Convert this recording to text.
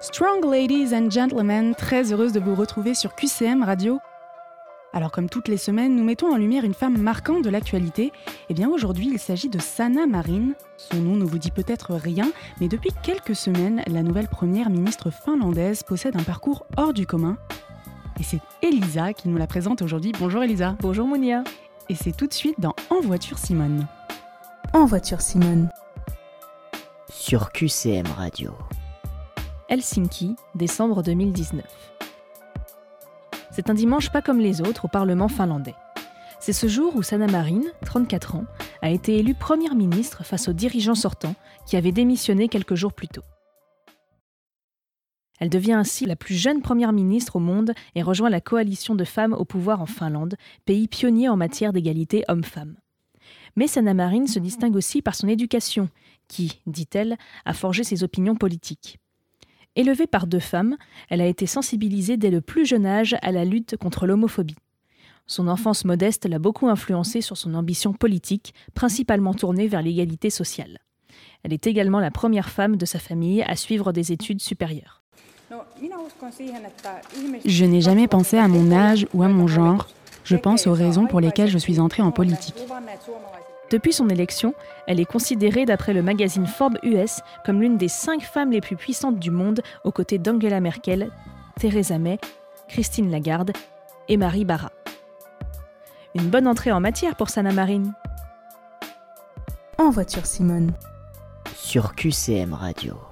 Strong ladies and gentlemen, très heureuse de vous retrouver sur QCM Radio. Alors comme toutes les semaines, nous mettons en lumière une femme marquante de l'actualité. Et eh bien aujourd'hui, il s'agit de Sanna Marin. Son nom ne vous dit peut-être rien, mais depuis quelques semaines, la nouvelle première ministre finlandaise possède un parcours hors du commun. Et c'est Elisa qui nous la présente aujourd'hui. Bonjour Elisa. Bonjour Mounia. Et c'est tout de suite dans En voiture Simone. En voiture Simone. Sur QCM Radio. Helsinki, décembre 2019. C'est un dimanche pas comme les autres au Parlement finlandais. C'est ce jour où Sanna Marin, 34 ans, a été élue première ministre face aux dirigeants sortants qui avaient démissionné quelques jours plus tôt. Elle devient ainsi la plus jeune première ministre au monde et rejoint la coalition de femmes au pouvoir en Finlande, pays pionnier en matière d'égalité homme-femme. Mais Sanna Marin se distingue aussi par son éducation, qui, dit-elle, a forgé ses opinions politiques. Élevée par deux femmes, elle a été sensibilisée dès le plus jeune âge à la lutte contre l'homophobie. Son enfance modeste l'a beaucoup influencée sur son ambition politique, principalement tournée vers l'égalité sociale. Elle est également la première femme de sa famille à suivre des études supérieures. Je n'ai jamais pensé à mon âge ou à mon genre. Je pense aux raisons pour lesquelles je suis entrée en politique. Depuis son élection, elle est considérée d'après le magazine Forbes US comme l'une des cinq femmes les plus puissantes du monde aux côtés d'Angela Merkel, Theresa May, Christine Lagarde et Marie Barra. Une bonne entrée en matière pour Sanna Marine. En voiture Simone. Sur QCM Radio.